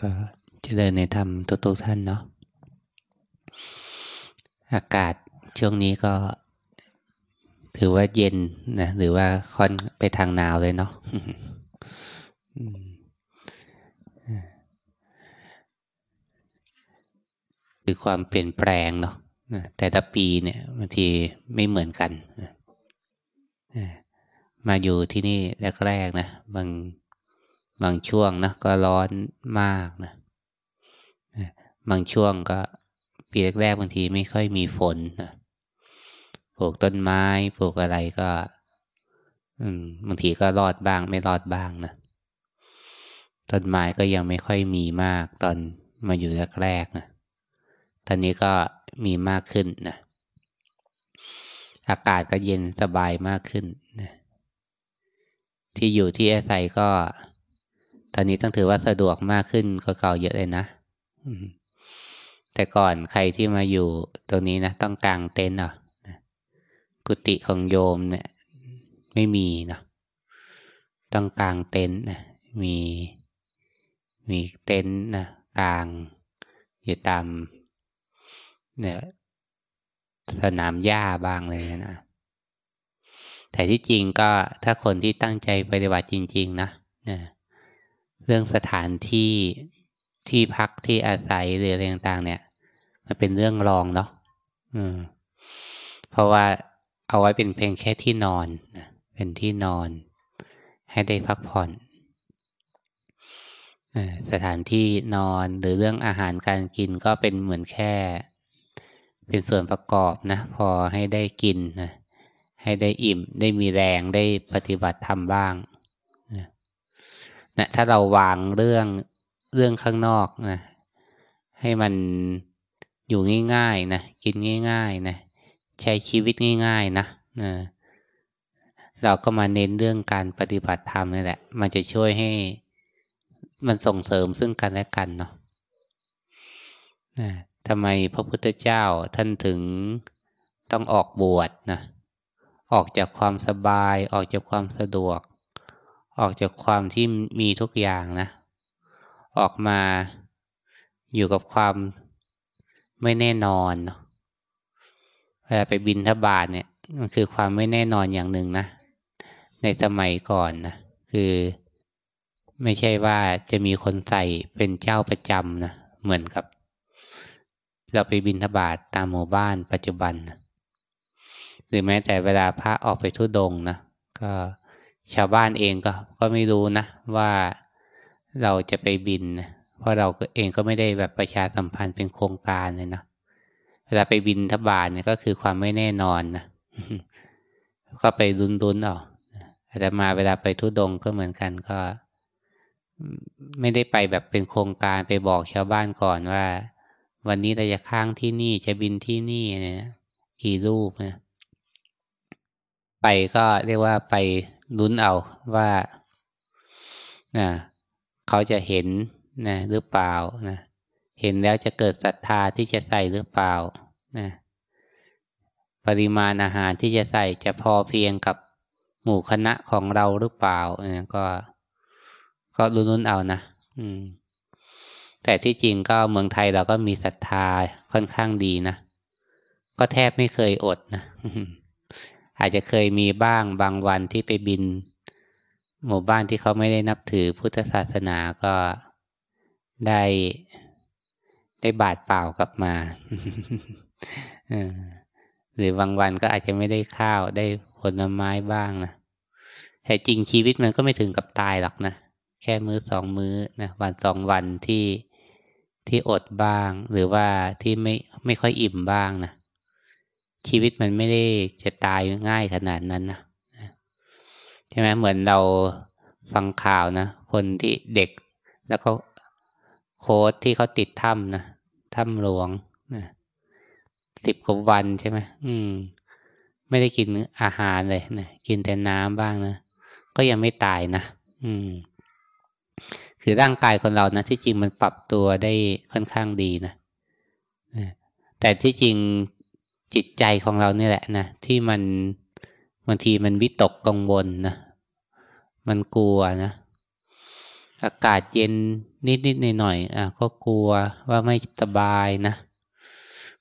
ก็เจริญในธรรมทุกๆท่านเนาะอากาศช่วงนี้ก็ ถือว่าเย็นนะหรือว่าค่อนไปทางหนาวเลยเนาะคือความเปลี่ยนแปลงเนาะแต่ละปีเนี่ยบางทีไม่เหมือนกัน มาอยู่ที่นี่แรกๆนะบาง บางช่วงนะก็ร้อนมากนะบางช่วงก็ปีแรกๆบางทีไม่ค่อยมีฝนนะปลูกต้นไม้ปลูกอะไรก็บางทีก็รอดบ้าง ไม่รอดบ้างนะต้นไม้ก็ยังไม่ค่อยมีมากตอนมาอยู่แรกๆนะตอนนี้ก็มีมากขึ้นนะอากาศก็เย็นสบายมากขึ้นนะที่อยู่ที่อาศัยก็ ตอนนี้ต้องถือว่าสะดวกมากขึ้นกว่าเก่าเยอะเลยนะแต่ก่อนใครที่มาอยู่ตรงนี้นะต้องกางเต็นท์อะกุฏิของโยมเนี่ย ไม่มีนะต้องกางเต็นท์นะมีมีเต็นท์นะกางอยู่ตามเนี่ยสนามหญ้าบ้างเลยนะแต่ที่จริงก็ถ้าคนที่ตั้งใจปฏิบัติจริง ๆ นะนะ เรื่องสถานที่ที่พักที่อาศัยหรืออะไรต่างๆ เนี่ย มันเป็นเรื่องรองเนาะอืม เพราะว่าเอาไว้เป็นเพียงแค่ที่นอนนะเป็นที่นอน ให้ได้พักผ่อนสถานที่นอนหรือเรื่องอาหารการกินก็เป็นเหมือนแค่ เป็นส่วนประกอบนะ พอให้ได้กินนะให้ได้อิ่ม ได้มีแรงได้ปฏิบัติธรรมบ้าง นะถ้าเราวางเรื่องเรื่องข้างนอกนะ ให้มันอยู่ง่ายๆนะ กินง่ายๆนะ ใช้ชีวิตง่ายๆนะนะเราก็มาเน้นเรื่องการปฏิบัติธรรมนี่แหละ มันจะช่วยให้มันส่งเสริมซึ่งกันและกันเนาะทำไมพระพุทธเจ้าท่านถึงต้องออกบวชนะ ออกจากความสบาย ออกจากความสะดวก ออกจากความที่มีทุกอย่างนะ ออกมาอยู่กับความไม่แน่นอนเวลาไปบินทบาทเนี่ยมันคือความไม่แน่นอนอย่างหนึ่งนะ ในสมัยก่อนนะคือไม่ใช่ว่าจะมีคนใส่เป็นเจ้าประจำนะเหมือนกับ เราไปบินทบาทตามหมู่บ้านปัจจุบันนะหรือแม้แต่เวลาพระออกไปทุดงนะก็ ชาวบ้านเองก็ก็ไม่รู้นะว่าเราจะไปบินนะเพราะเราเองก็ไม่ได้แบบประชาสัมพันธ์เป็นโครงการเลยนะเวลาไปบินทบาทเนี่ยก็คือความไม่แน่นอนนะก็ไปลุ้นๆเอาแต่มาเวลาไปทุดงก็เหมือนกันก็ ไม่ได้ไปแบบเป็นโครงการไปบอกชาวบ้านก่อนว่า วันนี้เราจะค้างที่นี่จะบินที่นี่เนี่ยกี่รูปนะไปก็เรียกว่าไป ลุ้นเอาว่านะเขาจะเห็นนะหรือเปล่านะเห็นแล้วจะเกิดศรัทธาที่จะใส่หรือเปล่านะปริมาณอาหารที่จะใส่จะพอเพียงกับหมู่คณะของเราหรือเปล่านะก็ ก็ลุ้นๆเอานะอืม แต่ที่จริงก็เมืองไทยเราก็มีศรัทธาค่อนข้างดีนะ ก็แทบไม่เคยอดนะ อาจจะเคยมีบ้างบางวันที่ไปบิน หมู่บ้านที่เขาไม่ได้นับถือพุทธศาสนาก็ได้ได้บาดเปล่ากลับมาหรือบางวันก็อาจจะไม่ได้ข้าวได้ผลไม้บ้างนะแต่จริงชีวิตมันก็ไม่ถึงกับตายหรอกนะแค่มื้อสองมื้อนะวันสองวันที่ที่อดบ้าง หรือว่าที่ไม่ไม่ค่อยอิ่มบ้างนะ ชีวิตมันไม่ได้จะตายง่ายขนาดนั้นนะใช่ไหมเหมือนเราฟังข่าวนะคนที่เด็กแล้วก็โค้ดที่เขาติดถ้ำนะถ้ำหลวงนะสิบกว่าวันใช่ไหมอืม ไม่ได้กินอาหารเลยนะกินแต่น้ำบ้างนะก็ยังไม่ตายนะอืม คือร่างกายคนเรานะที่จริงมันปรับตัวได้ค่อนข้างดีนะแต่ที่จริง จิตใจของเราเนี่ยแหละนะที่มันบางทีมันวิตกกังวลนะมันกลัวนะอากาศเย็นนิดๆหน่อยๆอะก็กลัวว่าไม่สบายนะ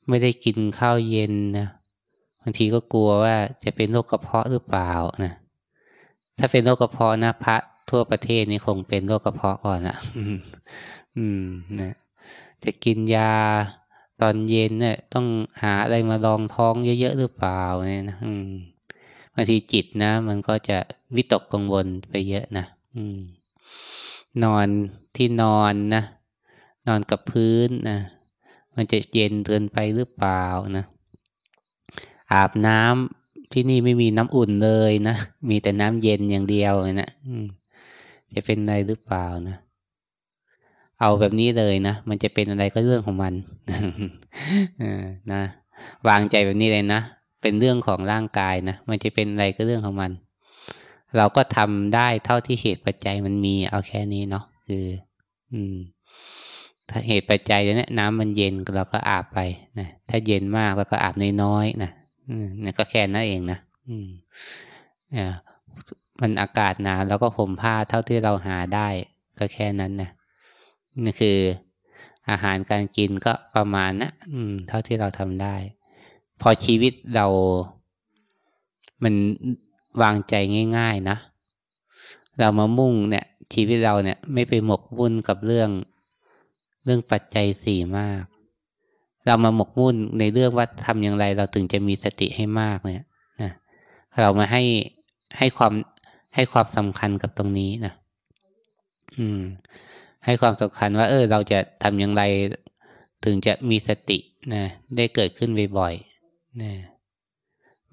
ไม่ได้กินข้าวเย็นนะบางทีก็กลัวว่าจะเป็นโรคกระเพาะหรือเปล่านะถ้าเป็นโรคกระเพาะนะพระทั่วประเทศนี่คงเป็นโรคกระเพาะก่อนนะอืมนะจะกินยา ตอนเย็นเนี่ย ต้องหาอะไรมาลองท้องเยอะๆหรือเปล่าเนี่ยนะบางทีจิตนะ มันก็จะวิตกกังวลไปเยอะนะอนอนที่นอนนะ นอนกับพื้นนะมันจะเย็นเกินไปหรือเปล่านะอาบน้ำที่นี่ไม่มีน้ำอุ่นเลยนะ มีแต่น้ำเย็นอย่างเดียวเลยนะจะเป็นอะไรหรือเปล่านะ เอาแบบนี้เลยนะ มันจะเป็นอะไรก็เรื่องของมันนะวางใจแบบนี้เลยนะ เป็นเรื่องของร่างกายนะ มันจะเป็นอะไรก็เรื่องของมัน เราก็ทำได้เท่าที่เหตุปัจจัยมันมีเอาแค่นี้เนาะคือ อืม ถ้าเหตุปัจจัยเนี่ยน้ำมันเย็นเราก็อาบไปนะถ้าเย็นมากเราก็อาบน้อยๆนะอนี่ก็แค่นั้นเองนะอืมอ่ามันอากาศหนาวเราก็ห่มผ้าเท่าที่เราหาได้ก็แค่นั้นนะ นี่คืออาหารการกินก็ประมาณนะอืม เท่าที่เราทำได้ พอชีวิตเรา มันวางใจง่าย ๆ นะ เรามามุ่งเนี่ย ชีวิตเราเนี่ย ไม่ไปหมกมุ่นกับเรื่อง เรื่องปัจจัยสี่มาก เรามาหมกมุ่นในเรื่องว่าทำอย่างไร เราถึงจะมีสติให้มากเนี่ยนะเรามาให้ให้ความให้ความสำคัญกับตรงนี้นะอืม ให้ความสำคัญว่า เออ เราจะทำอย่างไร ถึงจะมีสตินะได้เกิดขึ้นบ่อยๆนะ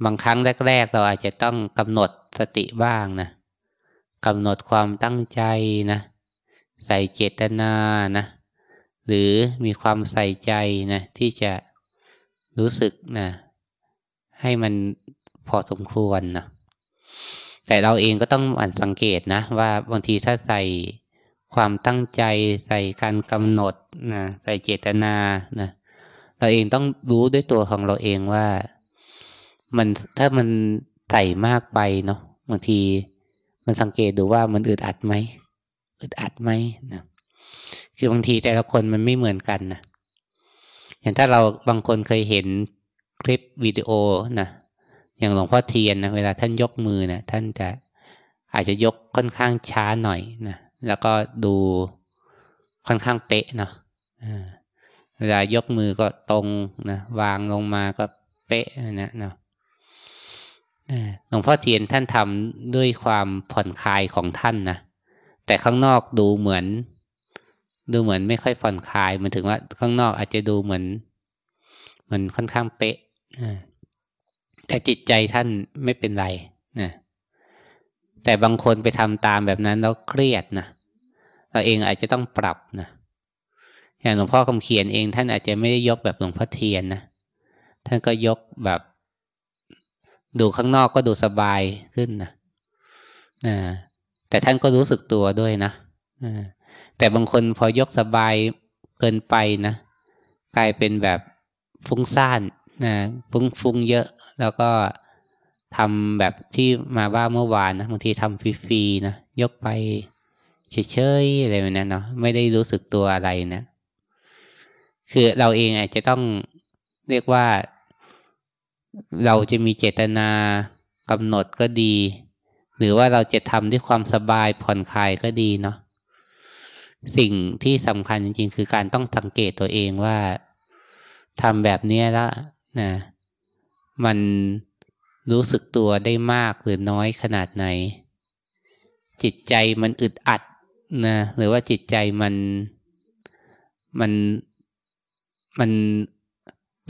บางครั้งแรกๆ เราอาจจะต้องกำหนดสติบ้างนะกำหนดความตั้งใจนะ ใส่เจตนานะ หรือมีความใส่ใจนะ ที่จะรู้สึกนะ ให้มันพอสมควรนะแต่เราเองก็ต้องอ่านสังเกตนะ ว่าบางทีถ้าใส่ ความตั้งใจใส่การกำหนดนะใส่เจตนานะเราเองต้องรู้ด้วยตัวของเราเองว่า มันถ้ามันใส่มากไปเนาะบางที มันสังเกตดูว่ามันอึดอัดไหมอึดอัดไหมนะคือบางทีแต่ละคนมันไม่เหมือนกันนะอย่างถ้าเราบางคนเคยเห็นคลิปวิดีโอนะอย่างหลวงพ่อเทียนนะเวลาท่านยกมือนะท่านจะอาจจะยกค่อนข้างช้าหน่อยนะ แล้วก็ดูค่อนข้างเป๊ะเนาะเวลายกมือก็ตรงนะวางลงมาก็เป๊ะนะเนาะหลวงพ่อเทียนท่านทำด้วยความผ่อนคลายของท่านนะแต่ข้างนอกดูเหมือน ดูเหมือนไม่ค่อยผ่อนคลายมันถึงว่าข้างนอกอาจจะดูเหมือนเหมือนค่อนข้างเป๊ะแต่จิตใจท่านไม่เป็นไรนะ แต่บางคนไปทำตามแบบนั้นแล้วเครียดนะเราเองอาจจะต้องปรับนะอย่างหลวงพ่อคำเขียนเองท่านอาจจะไม่ได้ยกแบบหลวงพ่อเทียนนะท่านก็ยกแบบ ดูข้างนอกก็ดูสบายขึ้นนะนะแต่ท่านก็รู้สึกตัวด้วยนะแต่บางคนพอยกสบายเกินไปนะกลายเป็นแบบฟุ้งซ่านนะฟุ้งฟุ้งเยอะแล้วก็ ทำแบบที่มาว่าเมื่อวานนะบางทีทำฟรีๆนะยกไปเฉยๆอะไรแบบนั้นเนาะไม่ได้รู้สึกตัวอะไรนะคือเราเองอาจจะต้องเรียกว่า เราจะมีเจตนากำหนดก็ดี หรือว่าเราจะทำด้วยความสบายผ่อนคลายก็ดีเนาะสิ่งที่สำคัญจริงๆ คือการต้องสังเกตตัวเองว่าทำแบบนี้แล้วนะมัน รู้สึกตัวได้มากหรือน้อยขนาดไหน จิตใจมันอึดอัดนะหรือว่าจิตใจมันมันมัน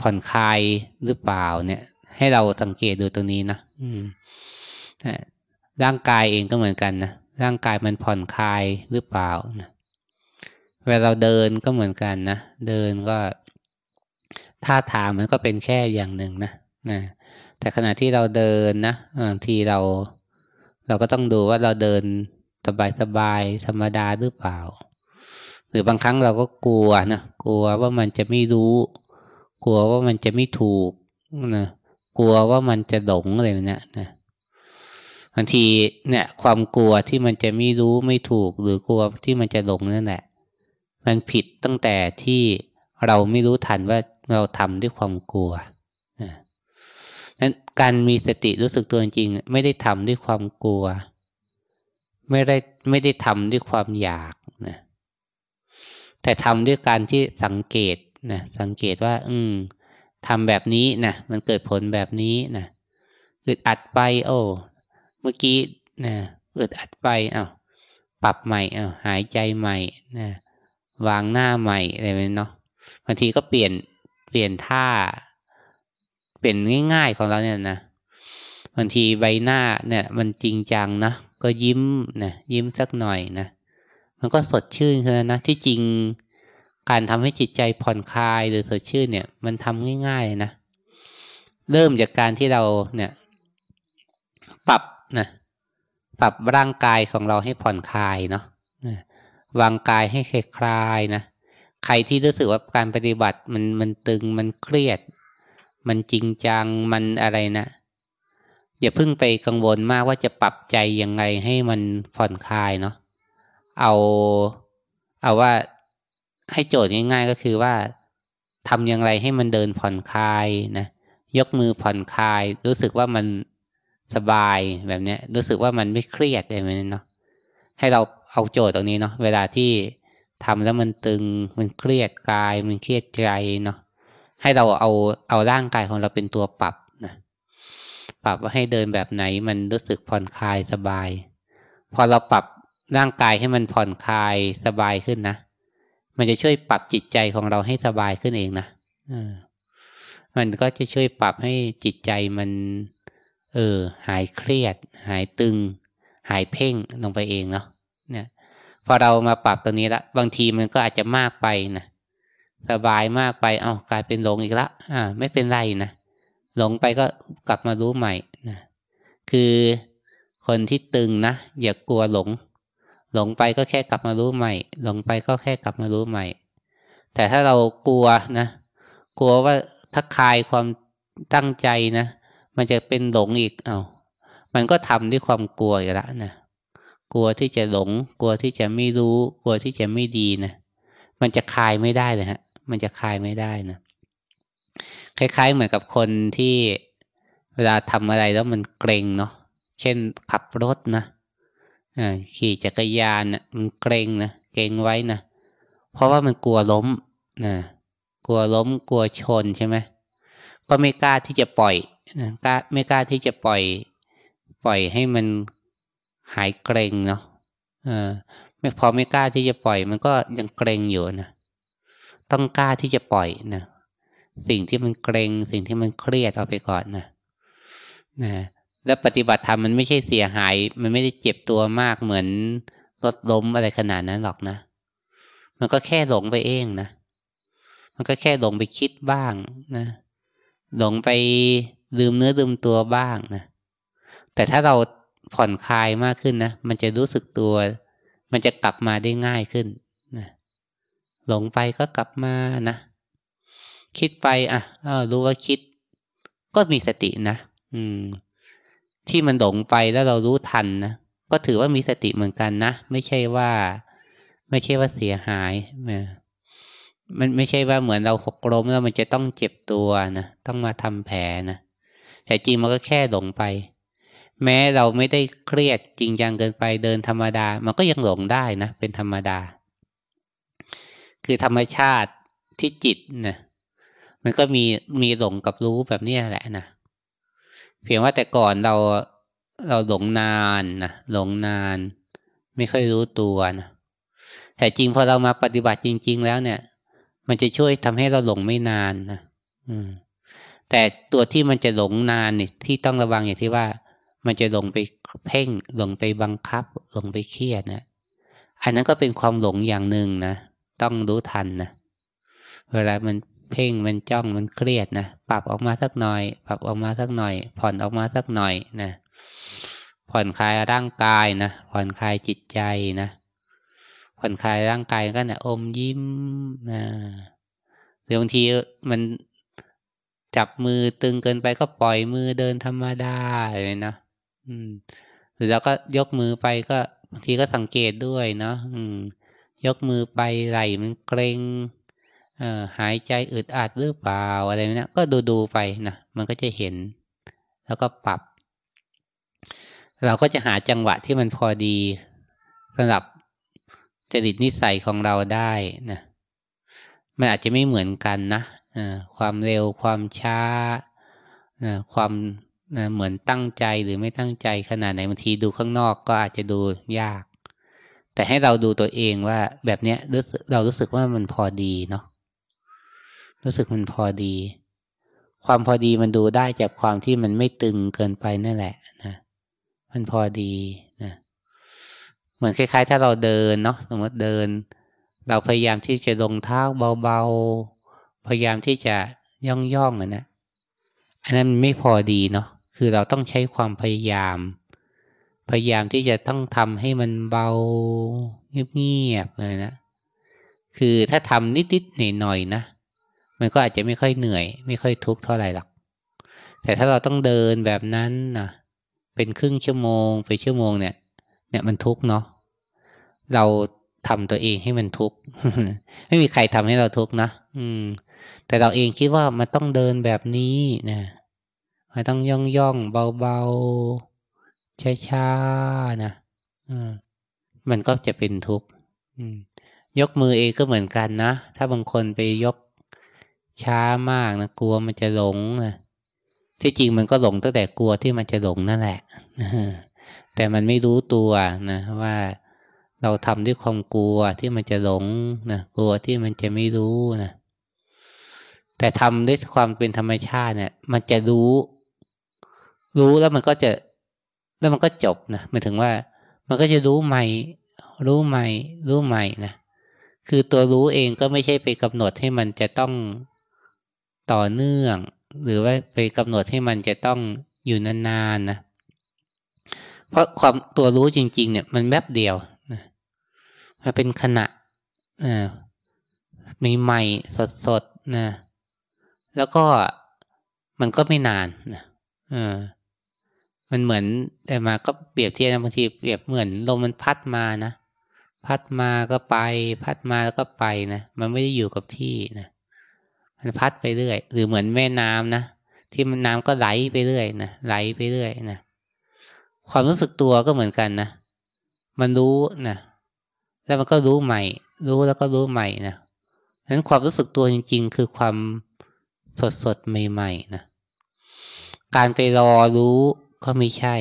ผ่อนคลายหรือเปล่าเนี่ย ให้เราสังเกตดูตรงนี้นะร่างกายเองก็เหมือนกันนะร่างกายมันผ่อนคลายหรือเปล่านะเวลาเราเดินก็เหมือนกันนะเดินก็ท่าทางมันก็เป็นแค่อย่างหนึ่งนะนะ แต่ขณะที่เราเดินนะบางทีเรา เราก็ต้องดูว่าเราเดินสบายสบายธรรมดาหรือเปล่า หรือบางครั้งเราก็กลัวนะกลัวว่ามันจะไม่รู้ กลัวว่ามันจะไม่ถูกนะกลัวว่ามันจะหลงอะไรแบบนี้นะบางทีเนี่ย ความกลัวที่มันจะไม่รู้ไม่ถูก หรือกลัวที่มันจะหลงนั่นแหละ มันผิดตั้งแต่ที่เราไม่รู้ทันว่าเราทำด้วยความกลัว การมีสติรู้สึกตัวจริง ไม่ได้ทำด้วยความกลัว ไม่ได้ไม่ได้ทำด้วยความอยากนะแต่ทำด้วยการที่สังเกตนะสังเกตว่า อืมทำแบบนี้นะมันเกิดผลแบบนี้นะอึดอัดไป โอ้เมื่อกี้นะอึดอัดไปเอา้าปรับใหม่เอา้าหายใจใหม่นะวางหน้าใหม่อะไรแบบนี้เนาะบางทีก็เปลี่ยนเปลี่ยนท่า เปลี่ยนง่ายๆของเราเนี่ยนะบางทีใบหน้าเนี่ย มันจริงจังนะก็ยิ้มนะยิ้มสักหน่อยนะมันก็สดชื่นขึ้นนะที่จริงการทำให้จิตใจผ่อนคลายหรือสดชื่นเนี่ย มันทำง่ายๆนะเริ่มจากการที่เราเนี่ย ปรับนะปรับร่างกายของเราให้ผ่อนคลายเนาะวางกายให้คลายนะใครที่รู้สึกว่าการปฏิบัติมันมันตึงมันเครียด มันจริงจังมันอะไรนะอย่าเพิ่งไปกังวลมากว่าจะปรับใจยังไงให้มันผ่อนคลายเนาะเอาเอาว่าให้โจทย์ง่ายๆก็คือว่าทำอย่างไรให้มันเดินผ่อนคลายนะยกมือผ่อนคลาย รู้สึกว่ามันสบายแบบเนี้ยรู้สึกว่ามันไม่เครียดอะไรแบบนี้เนาะให้เราเอาโจทย์ตรงนี้เนาะเวลาที่ทำแล้วมันตึงมันเครียดกายมันเครียดใจเนาะ ให้เราเอาเอาร่างกายของเราเป็นตัวปรับนะปรับว่าให้เดินแบบไหนมันรู้สึกผ่อนคลายสบาย พอเราปรับร่างกายให้มันผ่อนคลายสบายขึ้นนะมันจะช่วยปรับจิตใจของเราให้สบายขึ้นเองนะมันก็จะช่วยปรับให้จิตใจมัน เออ หายเครียด หายตึง หายเพ่งลงไปเองเนาะเนี่ย พอเรามาปรับตรงนี้ละบางทีมันก็อาจจะมากไปนะ สบายมากไป เอา้ากลายเป็นหลงอีกละอ่า ไม่เป็นไรนะหลงไปก็กลับมารู้ใหม่นะคือคนที่ตึงนะอย่ากลัวหลง หลงไปก็แค่กลับมารู้ใหม่ หลงไปก็แค่กลับมารู้ใหม่ แต่ถ้าเรากลัวนะ กลัวว่าถ้าคลายความตั้งใจนะมันจะเป็นหลงอีกเอา้ามันก็ทำด้วยความกลัวอีกแล้วนะกลัวที่จะหลง กลัวที่จะไม่รู้ กลัวที่จะไม่ดีนะมันจะคลายไม่ได้เลยฮะ มันจะคลายไม่ได้นะคล้าย ๆ เหมือนกับคนที่เวลาทำอะไรแล้วมันเกรงเนาะเช่นขับรถนะขี่จักรยานนะมันเกรงนะเกรงไว้นะเพราะว่ามันกลัวล้มนะกลัวล้มกลัวชนใช่ไหมก็ไม่กล้าที่จะปล่อยนะกล้าไม่กล้าที่จะปล่อย ปล่อยให้มันหายเกรงเนาะเออไม่พอไม่กล้าที่จะปล่อย มันก็ยังเกรงอยู่นะ ต้องกล้าที่จะปล่อยนะสิ่งที่มันเกรงสิ่งที่มันเครียดเอาไปก่อนนะนะแล้วปฏิบัติธรรมมันไม่ใช่เสียหาย มันไม่ได้เจ็บตัวมากเหมือนรถล้มอะไรขนาดนั้นหรอกนะ มันก็แค่หลงไปเองนะ มันก็แค่หลงไปคิดบ้างนะ หลงไปลืมเนื้อลืมตัวบ้างนะ แต่ถ้าเราผ่อนคลายมากขึ้นนะ มันจะรู้สึกตัว มันจะกลับมาได้ง่ายขึ้น หลงไปก็กลับมานะ คิดไปอะรู้ว่าคิด ก็มีสตินะอืม ที่มันหลงไปแล้วเรารู้ทันนะก็ถือว่ามีสติเหมือนกันนะไม่ใช่ว่า ไม่ใช่ว่าเสียหายมันไม่ใช่ว่าเหมือนเราหกล้มแล้วมันจะต้องเจ็บตัวนะต้องมาทำแผลนะแต่จริงมันก็แค่หลงไป แม้เราไม่ได้เครียดจริงจังเกินไปเดินธรรมดา มันก็ยังหลงได้นะเป็นธรรมดา คือธรรมชาติที่จิตนะมันก็มีมีหลงกับรู้แบบนี้แหละนะเพียงว่าแต่ก่อนเราเราหลงนานนะหลงนาน ไม่ค่อยรู้ตัวนะแต่จริงพอเรามาปฏิบัติจริง ๆ แล้วเนี่ย มันจะช่วยทำให้เราหลงไม่นานนะแต่ตัวที่มันจะหลงนานเนี่ยที่ต้องระวังอย่างที่ว่า มันจะหลงไปเพ่งหลงไปบังคับหลงไปเครียดนะอันนั้นก็เป็นความหลงอย่างหนึ่งนะ ต้องรู้ทันนะเวลามันเพ่งมันจ้องมันเครียดนะปรับออกมาสักหน่อย ปรับออกมาสักหน่อย ผ่อนออกมาสักหน่อยนะผ่อนคลายร่างกายนะผ่อนคลายจิตใจนะผ่อนคลายร่างกายก็นะอมยิ้มนะหรือบางทีมันจับมือตึงเกินไปก็ปล่อยมือเดินธรรมดาเลยนะอืมรือเราก็ยกมือไปก็บางทีก็สังเกตด้วยเนาะอืม ยกมือไปไหลมันเกรงหายใจอึดอัดหรือเปล่าอะไรเนี้ยก็ดูดูไปนะมันก็จะเห็น แล้วก็ปรับ เราก็จะหาจังหวะที่มันพอดีสำหรับจริตนิสัยของเราได้นะมันอาจจะไม่เหมือนกันนะความเร็วความช้าความเหมือนตั้งใจหรือไม่ตั้งใจขนาดไหนบางทีดูข้างนอกก็อาจจะดูยาก แต่ให้เราดูตัวเองว่าแบบเนี้ยรู้สึกเรารู้สึกว่ามันพอดีเนาะรู้สึกมันพอดี ความพอดีมันดูได้จากความที่มันไม่ตึงเกินไปนั่นแหละนะมันพอดีนะเหมือนคล้ายๆ ถ้าเราเดินเนาะสมมติเดิน เราพยายามที่จะลงเท้าเบาๆ พยายามที่จะย่องๆนะอันนั้นไม่พอดีเนาะคือเราต้องใช้ความพยายาม พยายามที่จะต้องทำให้มันเบาเงียบๆเลยนะ คือถ้าทำนิดๆหน่อยๆนะ มันก็อาจจะไม่ค่อยเหนื่อย ไม่ค่อยทุกข์เท่าไหร่หรอก แต่ถ้าเราต้องเดินแบบนั้นนะเป็นครึ่งชั่วโมงไปชั่วโมงเนี่ย เนี่ยมันทุกข์เนาะ เราทำตัวเองให้มันทุกข์ ไม่มีใครทำให้เราทุกข์นะ อืม แต่เราเองคิดว่ามันต้องเดินแบบนี้นะ มันต้องย่องย่องเบาๆ ช้าๆนะมันก็จะเป็นทุกข์ยกมือเองก็เหมือนกันนะ ถ้าบางคนไปยกช้ามากนะกลัวมันจะหลงนะที่จริงมันก็หลงตั้งแต่กลัวที่มันจะหลงนั่นแหละแต่มันไม่รู้ตัวนะว่าเราทำด้วยความกลัวที่มันจะหลงนะกลัวที่มันจะไม่รู้นะแต่ทำด้วยความเป็นธรรมชาติเนี่ย มันจะรู้ รู้แล้วมันก็จะ แล้วมันก็จบนะหมายถึงว่ามันก็จะรู้ใหม่ รู้ใหม่ รู้ใหม่นะคือตัวรู้เองก็ไม่ใช่ไปกำหนดให้มันจะต้องต่อเนื่อง หรือว่าไปกำหนดให้มันจะต้องอยู่นานๆนะเพราะความตัวรู้จริง ๆ เนี่ยมันแวบเดียวนะมันเป็นขณะอ่าใหม่ๆสดๆนะแล้วก็มันก็ไม่นานนะอ่า มันเหมือนแต่มาก็เปรียบเทียบนะบางทีเปรียบเหมือนลมมันพัดมานะพัดมาก็ไป พัดมาแล้วก็ไปนะมันไม่ได้อยู่กับที่นะมันพัดไปเรื่อย หรือเหมือนแม่น้ำนะที่มันน้ำก็ไหลไปเรื่อยนะไหลไปเรื่อยนะความรู้สึกตัวก็เหมือนกันนะมันรู้นะแล้วมันก็รู้ใหม่ รู้แล้วก็รู้ใหม่นะนั้นความรู้สึกตัวจริง ๆ คือความสดสดใหม่ๆนะการไปรอรู้ ก็ไม่ใช่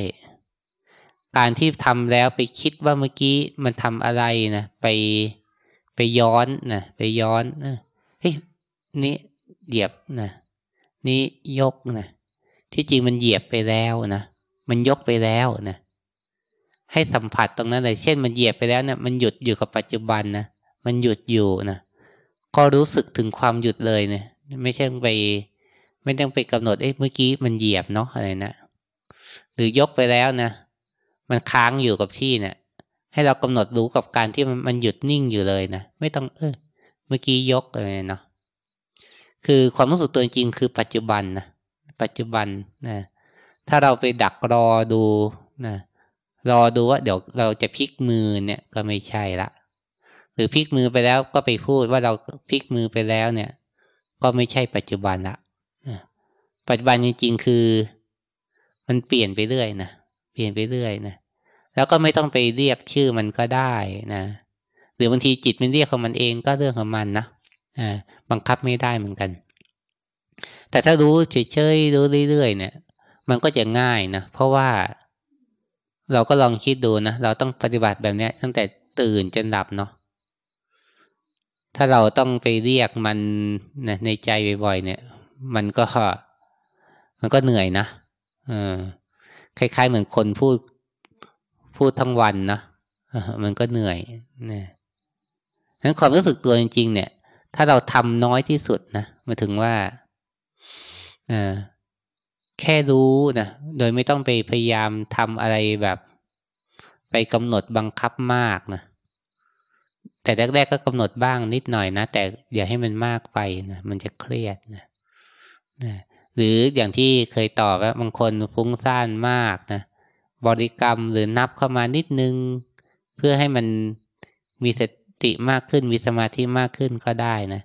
การที่ทำแล้วไปคิดว่าเมื่อกี้มันทำอะไรนะไปไปย้อนนะไปย้อนเฮ้ยนี่เหยียบนะนี่ยกนะที่จริงมันเหยียบไปแล้วนะมันยกไปแล้วนะให้สัมผัสตรงนั้นเลยเช่นมันเหยียบไปแล้วเนะี่ยมันหยุดอยู่กับปัจจุบันนะมันหยุดอยู่นะก็รู้สึกถึงความหยุดเลยเนะไม่ใช่ไป ไม่ต้องไปกำหนดเอ้เมื่อกี้มันเหยียบเนาะอะไรนะ หรือยกไปแล้วนะ มันค้างอยู่กับที่เนะี่ย ให้เรากำหนดรู้กับการที่มันมันหยุดนิ่งอยู่เลยนะ ไม่ต้องเออเมื่อกี้ยกเลยเนาะคือความรู้สึกตัวจริงคือปัจจุบันนะปัจจุบันนะถ้าเราไปดักรอดูนะรอดูว่าเดี๋ยวเราจะพลิกมือเนี่ยก็ไม่ใช่ละหรือพลิกมือไปแล้วก็ไปพูดว่าเราพลิกมือไปแล้วเนี่ย ก็ไม่ใช่ปัจจุบันละปัจจุบันจริงๆคือ มันเปลี่ยนไปเรื่อยนะเปลี่ยนไปเรื่อยนะแล้วก็ไม่ต้องไปเรียกชื่อมันก็ได้นะหรือบางทีจิตมันเรียกของมันเองก็เรื่องของมันนะอ่าบังคับไม่ได้เหมือนกัน แต่ถ้ารู้เฉยๆรู้เรื่อยๆเนี่ย มันก็จะง่ายนะเพราะว่าเราก็ลองคิดดูนะเราต้องปฏิบัติแบบนี้ตั้งแต่ตื่นจนหลับเนาะถ้าเราต้องไปเรียกมันนะในใจบ่อยๆเนี่ย มันก็มันก็เหนื่อยนะ เออคล้าย ๆ เหมือนคนพูดพูดทั้งวันนะมันก็เหนื่อยนะนั้นความรู้สึกตัวจริง ๆ เนี่ย ถ้าเราทำน้อยที่สุดนะมาถึงว่าอแค่รู้นะโดยไม่ต้องไปพยายามทำอะไรแบบ ไปกำหนดบังคับมากนะแต่แรกๆก็กำหนดบ้างนิดหน่อยนะ แต่อย่าให้มันมากไปนะมันจะเครียดนะนะ หรืออย่างที่เคยตอบว่าบางคนฟุ้งซ่านมากนะบริกรรมหรือนับเข้ามานิดนึง เพื่อให้มันมีสติมากขึ้นมีสมาธิมากขึ้นก็ได้นะ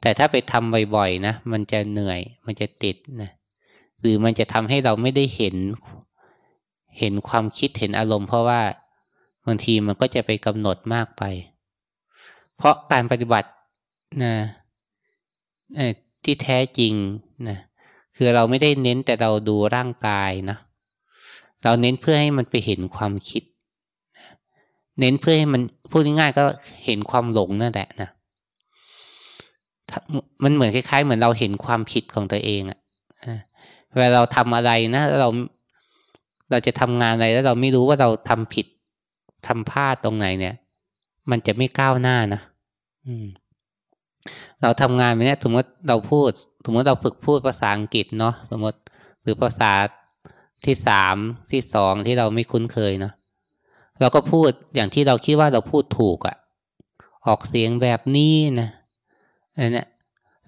แต่ถ้าไปทำบ่อยๆนะมันจะเหนื่อยมันจะติดนะหรือมันจะทำให้เราไม่ได้เห็น เห็นความคิดเห็นอารมณ์ เพราะว่าบางทีมันก็จะไปกำหนดมากไป เพราะการปฏิบัตินะที่แท้จริงนะ คือเราไม่ได้เน้นแต่เราดูร่างกายนะ เราเน้นเพื่อให้มันไปเห็นความคิด เน้นเพื่อให้มันพูดง่ายๆก็เห็นความหลงนั่นแหละนะ มันเหมือนคล้ายๆ เหมือนเราเห็นความผิดของตัวเองอะเวลาเราทำอะไรนะเราเราจะทำงานอะไรแล้วเราไม่รู้ว่าเราทำผิดทำพลาดตรงไหนเนี่ย มันจะไม่ก้าวหน้านะอืม เราทำงานไปเนี่ยสมมติเราพูด สมมติเราฝึกพูดภาษาอังกฤษเนาะสมมติหรือภาษาที่สามที่สองที่เราไม่คุ้นเคยเนาะเราก็พูดอย่างที่เราคิดว่าเราพูดถูกอะออกเสียงแบบนี้นะอันนี้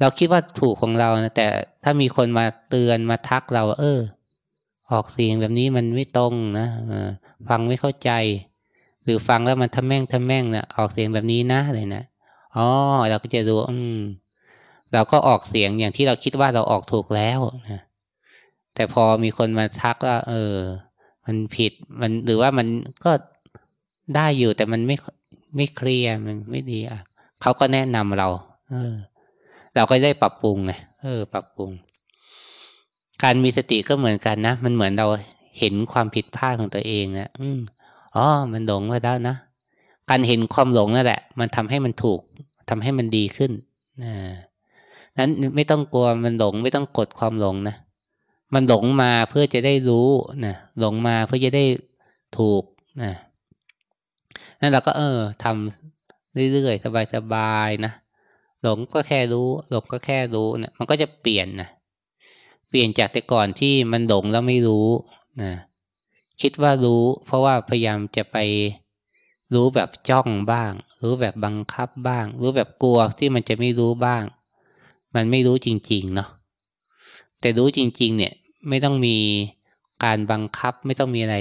เราคิดว่าถูกของเรานะแต่ถ้ามีคนมาเตือนมาทักเรา เออ ออกเสียงแบบนี้มันไม่ตรงนะฟังไม่เข้าใจ หรือฟังแล้วมันทำแม่งทำแม่งนะออกเสียงแบบนี้นะอะไรนะอ๋อเราก็จะดูอืม เราก็ออกเสียงอย่างที่เราคิดว่าเราออกถูกแล้วนะแต่พอมีคนมาทักว่าเออ มันผิดมันหรือว่ามันก็ได้อยู่แต่มันไม่ไม่เคลียร์มันไม่ดีอะเขาก็แนะนำเรา เออ เราก็ได้ปรับปรุงไงเออ ปรับปรุง การมีสติก็เหมือนกันนะมันเหมือนเราเห็นความผิดพลาดของตัวเองนะอืมอ๋อ มันหลงไปแล้วนะการเห็นความหลงนั่นแหละ มันทำให้มันถูกทำให้มันดีขึ้นนะ นั้นไม่ต้องกลัวมันหลงไม่ต้องกดความหลงนะ มันหลงมาเพื่อจะได้รู้นะหลงมาเพื่อจะได้ถูกนะนั่นเราก็เออทำเรื่อยๆสบายๆนะหลงก็แค่รู้ หลงก็แค่รู้เนะี่ยมันก็จะเปลี่ยนนะเปลี่ยนจากแต่ก่อนที่มันหลงแล้วไม่รู้นะคิดว่ารู้ เพราะว่าพยายามจะไปรู้แบบจ้องบ้าง รู้แบบบังคับบ้าง รู้แบบกลัวที่มันจะไม่รู้บ้าง มันไม่รู้จริงๆเนาะแต่รู้จริง ๆ เนี่ยไม่ต้องมีการบังคับไม่ต้องมีอะไร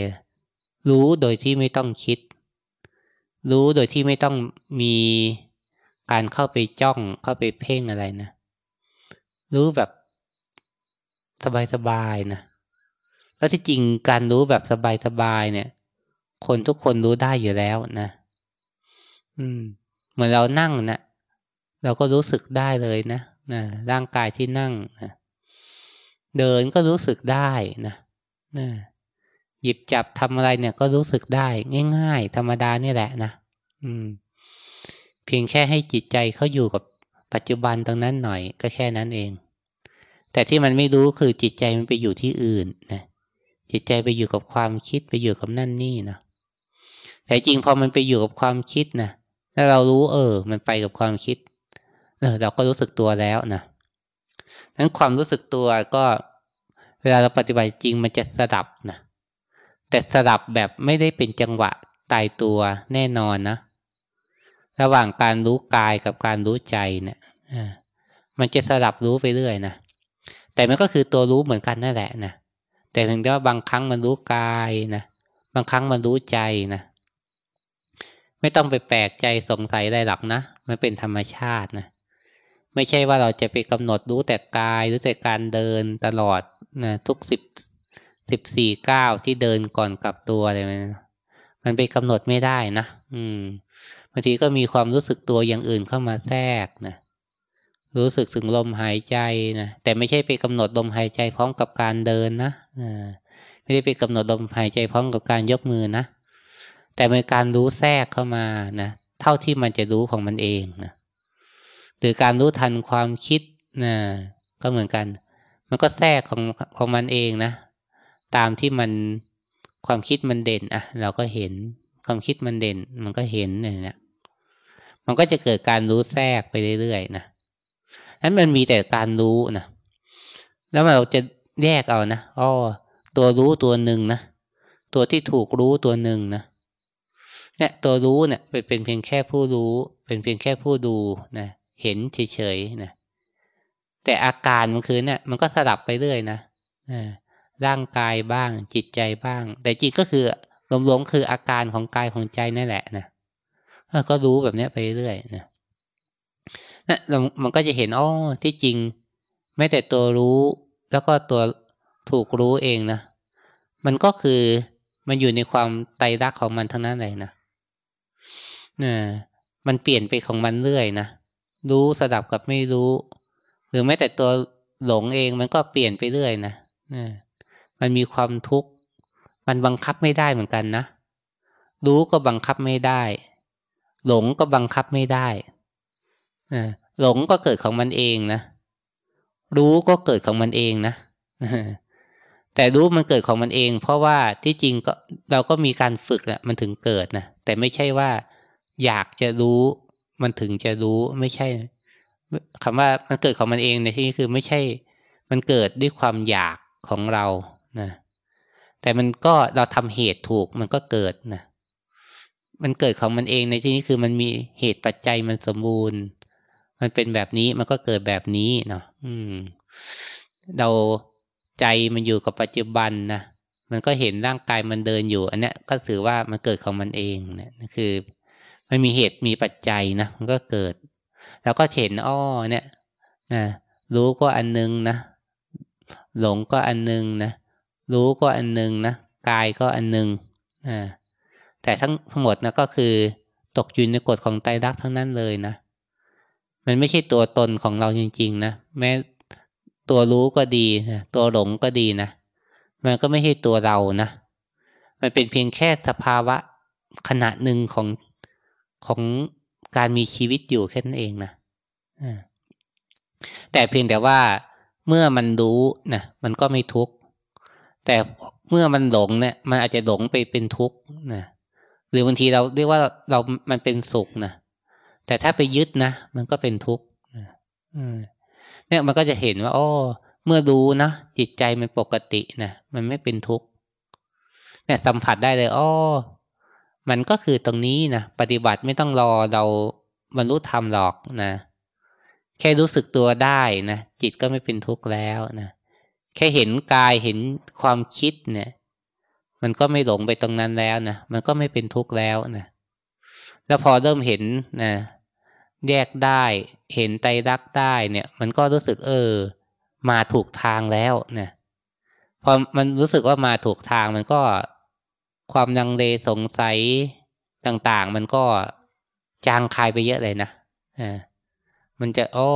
รู้โดยที่ไม่ต้องคิด รู้โดยที่ไม่ต้องมีการเข้าไปจ้องเข้าไปเพ่งอะไรนะ รู้แบบสบายๆนะแล้วที่จริงการรู้แบบสบายๆเนี่ย คนทุกคนรู้ได้อยู่แล้วนะ อืม เหมือนเรานั่งนะเราก็รู้สึกได้เลยนะนะร่างกายที่นั่งนะเดินก็รู้สึกได้นะนะหยิบจับทำอะไรเนี่ยก็รู้สึกได้ ง่าย ๆ ธรรมดานี่แหละนะอืม เพียงแค่ให้จิตใจเขาอยู่กับปัจจุบันตรงนั้นหน่อยก็แค่นั้นเอง แต่ที่มันไม่รู้คือจิตใจมันไปอยู่ที่อื่นนะจิตใจไปอยู่กับความคิดไปอยู่กับนั่นนี่นะแต่จริงพอมันไปอยู่กับความคิดนะถ้าเรารู้เออ มันไปกับความคิด เออเราก็รู้สึกตัวแล้วนะนั้นความรู้สึกตัวก็เวลาเราปฏิบัติจริงมันจะสดับนะแต่สดับแบบไม่ได้เป็นจังหวะตายตัวแน่นอนนะ ระหว่างการรู้กายกับการรู้ใจเนี่ยมันจะสลับรู้ไปเรื่อยนะแต่มันก็คือตัวรู้เหมือนกันนั่นแหละนะแต่เพียงแต่ว่าบางครั้งมันรู้กายนะบางครั้งมันรู้ใจนะไม่ต้องไปแปลกใจสงสัยอะไรหรอกนะมันเป็นธรรมชาตินะ ไม่ใช่ว่าเราจะไปกำหนดรู้แต่กายรู้แต่การเดินตลอดนะทุกสิบสิบสี่เก้าที่เดินก่อนกลับตัวอะไรมันมันไปกำหนดไม่ได้นะอืมบางทีก็มีความรู้สึกตัวอย่างอื่นเข้ามาแทรกนะรู้สึกถึงลมหายใจนะแต่ไม่ใช่ไปกำหนดลมหายใจพร้อมกับการเดินนะไม่ได้ไปกำหนดลมหายใจพร้อมกับการยกมือนะแต่เป็นการรู้แทรกเข้ามานะเท่าที่มันจะรู้ของมันเองนะ หรือการรู้ทันความคิดนะก็เหมือนกัน มันก็แทรกของของมันเองนะ ตามที่มันความคิดมันเด่นอะเราก็เห็นความคิดมันเด่น มันก็เห็นอย่างเนี่ยมันก็จะเกิดการรู้แทรกไปเรื่อยๆนะนั้นมันมีแต่การรู้นะแล้วเราจะแยกเอานะอ๋อตัวรู้ตัวหนึ่งนะตัวที่ถูกรู้ตัวหนึ่งนะเนี่ยตัวรู้เนี่ยเป็นเป็นเพียงแค่ผู้รู้ เป็นเพียงแค่ผู้ดูนะ เห็นเฉยๆนะแต่อาการมันคือเนี่ยมันก็สลับไปเรื่อยนะร่างกายบ้างจิตใจบ้าง แต่จริงก็คือรวมๆคืออาการของกายของใจนั่นแหละนะก็รู้แบบนี้ไปเรื่อยนะนะมันก็จะเห็นอ๋อที่จริงแม้แต่ตัวรู้ แล้วก็ตัวถูกรู้เองนะมันก็คือมันอยู่ในความไตรักของมันทั้งนั้นเลยนะนะมันเปลี่ยนไปของมันเรื่อยนะ รู้สดับกับไม่รู้ หรือแม้แต่ตัวหลงเองมันก็เปลี่ยนไปเรื่อยนะนะมันมีความทุกข์ มันบังคับไม่ได้เหมือนกันนะ รู้ก็บังคับไม่ได้ หลงก็บังคับไม่ได้หลงก็เกิดของมันเองนะ รู้ก็เกิดของมันเองนะแต่รู้มันเกิดของมันเอง เพราะว่าที่จริงก็เราก็มีการฝึกอะมันถึงเกิดนะแต่ไม่ใช่ว่า อยากจะรู้ มันถึงจะรู้ไม่ใช่คำว่ามันเกิดของมันเองในที่นี้คือไม่ใช่ มันเกิดด้วยความอยากของเรานะแต่มันก็เราทำเหตุถูกมันก็เกิดนะมันเกิดของมันเองในที่นี้คือมันมีเหตุปัจจัยมันสมบูรณ์ มันเป็นแบบนี้มันก็เกิดแบบนี้เนาะอืม เราใจมันอยู่กับปัจจุบันนะมันก็เห็นร่างกายมันเดินอยู่ อันนี้ก็ถือว่ามันเกิดของมันเองเนะคือ มันมีเหตุมีปัจจัยนะมันก็เกิด แล้วก็เห็นอ้อเนี่ยนะรู้ก็อันนึงนะ หลงก็อันนึงนะรู้ก็อันนึงนะกายก็อันนึงนะแต่ทั้งทั้งหมดนะก็คือตกอยู่ในกฎของไตรลักษณ์ทั้งนั้นเลยนะ มันไม่ใช่ตัวตนของเราจริง ๆ นะ แม้ตัวรู้ก็ดีนะตัวหลงก็ดีนะ มันก็ไม่ใช่ตัวเรานะ มันเป็นเพียงแค่สภาวะขณะหนึ่งของ ของการมีชีวิตอยู่แค่นั้นเองนะแต่เพียงแต่ว่าเมื่อมันรู้นะมันก็ไม่ทุกข์แต่เมื่อมันหลงเนี่ย มันอาจจะหลงไปเป็นทุกข์นะหรือบางทีเราเรียกว่าเรา มันเป็นสุขนะแต่ถ้าไปยึดนะมันก็เป็นทุกข์เนี่ยมันก็จะเห็นว่าอ๋อเมื่อรู้นะจิตใจมันปกตินะมันไม่เป็นทุกข์เนี่ยสัมผัสได้เลยอ๋อ มันก็คือตรงนี้นะปฏิบัติไม่ต้องรอเราบรรลุธรรมหรอกนะ แค่รู้สึกตัวได้นะจิตก็ไม่เป็นทุกข์แล้วนะแค่เห็นกายเห็นความคิดเนี่ย มันก็ไม่หลงไปตรงนั้นแล้วนะมันก็ไม่เป็นทุกข์แล้วนะแล้วพอเริ่มเห็นนะแยกได้เห็นไตรักได้เนี่ย มันก็รู้สึกเออ มาถูกทางแล้วนะพอมันรู้สึกว่ามาถูกทางมันก็ ความลังเลสงสัยต่าง ๆ มันก็จางคายไปเยอะเลยนะอ่ามันจะอ้อ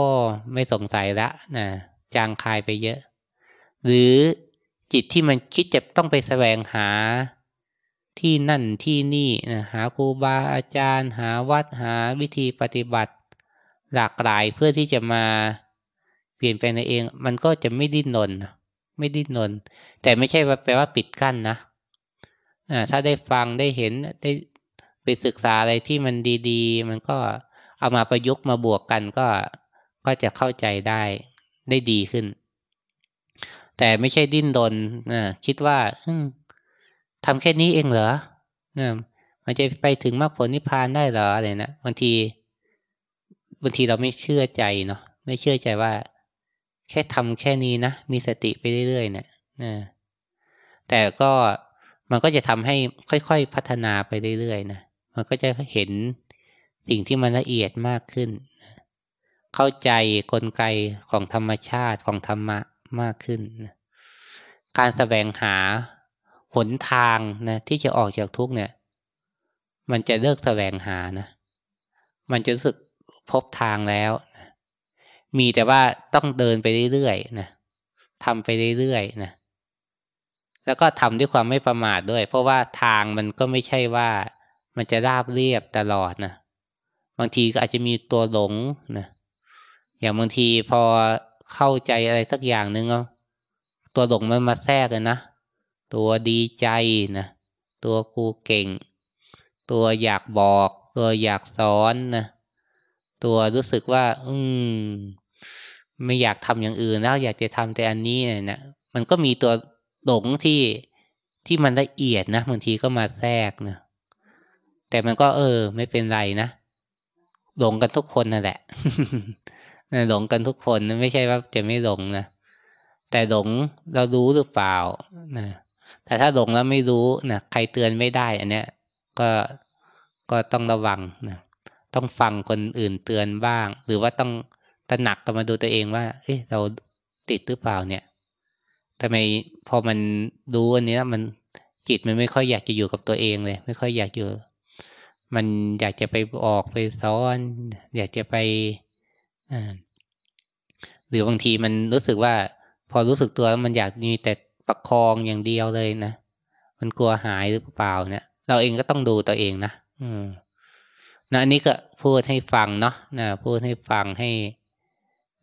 ไม่สงสัยละนะจางคายไปเยอะ หรือจิตที่มันคิดจะต้องไปแสวงหาที่นั่นที่นี่นะหาครูบาอาจารย์ หาวัดหาวิธีปฏิบัติ หลากหลายเพื่อที่จะมาเปลี่ยนแปลงในเอง มันก็จะไม่ดิ้นรนไม่ดิ้นรนแต่ไม่ใช่ว่าแปลว่าปิดกั้นนะ ถ้าได้ฟังได้เห็นได้ไปศึกษาอะไรที่มันดีๆ มันก็เอามาประยุกต์มาบวกกันก็ก็จะเข้าใจได้ได้ดีขึ้น แต่ไม่ใช่ดิ้นรนนะคิดว่าทำแค่นี้เองเหรอนะมันจะไปถึงมรรคผลนิพพานได้เหรออะไรนะบางทีบางทีเราไม่เชื่อใจเนาะไม่เชื่อใจว่า แค่ทำแค่นี้นะมีสติไปเรื่อยๆเนะี่ยนะแต่ก็ มันก็จะทำให้ค่อยๆพัฒนาไปเรื่อยๆนะมันก็จะเห็นสิ่งที่มันละเอียดมากขึ้น เข้าใจกลไกของธรรมชาติของธรรมะมากขึ้น การแสวงหาหนทางนะที่จะออกจากทุกเนี่ย มันจะเลิกแสวงหานะมันจะรู้สึกพบทางแล้ว มีแต่ว่าต้องเดินไปเรื่อยๆนะทำไปเรื่อยๆนะ แล้วก็ทำด้วยความไม่ประมาทด้วย เพราะว่าทางมันก็ไม่ใช่ว่ามันจะราบเรียบตลอดนะบางทีก็อาจจะมีตัวหลงนะอย่างบางทีพอเข้าใจอะไรสักอย่างหนึ่งตัวหลงมันมาแทรกเลยนะตัวดีใจนะตัวกูเก่ง ตัวอยากบอก ตัวอยากสอนนะตัวรู้สึกว่า อืม ไม่อยากทำอย่างอื่นแล้วอยากจะทำแต่อันนี้เนี่ยมันก็มีตัว หลงที่ที่มันละเอียดนะบางทีก็มาแทรกนะแต่มันก็เออ ไม่เป็นไรนะหลงกันทุกคนนั่นแหละหลงกันทุกคนไม่ใช่ว่าจะไม่หลงนะแต่หลงเรารู้หรือเปล่านะแต่ถ้าหลงแล้วไม่รู้นะใครเตือนไม่ได้ อันเนี้ย ก็ก็ต้องระวังนะต้องฟังคนอื่นเตือนบ้าง หรือว่าต้องตระหนักกันมาดูตัวเองว่า เอ๊ะเราติดหรือเปล่าเนี่ยทำไม พอมันรู้อันนี้มันจิตมันไม่ค่อยอยากจะอยู่กับตัวเองเลย ไม่ค่อยอยากอยู่ มันอยากจะไปออกไปซ้อน อยากจะไปหรือบางทีมันรู้สึกว่า พอรู้สึกตัวแล้วมันอยากมีแต่ประคองอย่างเดียวเลยนะมันกลัวหายหรือเปล่าเนี่ย เราเองก็ต้องดูตัวเองนะอืมนะอันนี้ก็พูดให้ฟังเนาะนะพูดให้ฟังให้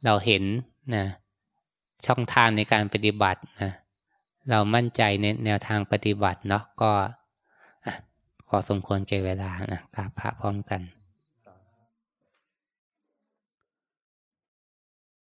เราเห็นนะช่องทางในการปฏิบัตินะ เรามั่นใจในแนวทางปฏิบัติเนาะก็ขอสมควรเก่เวลานะกราบพระพร้อมกัน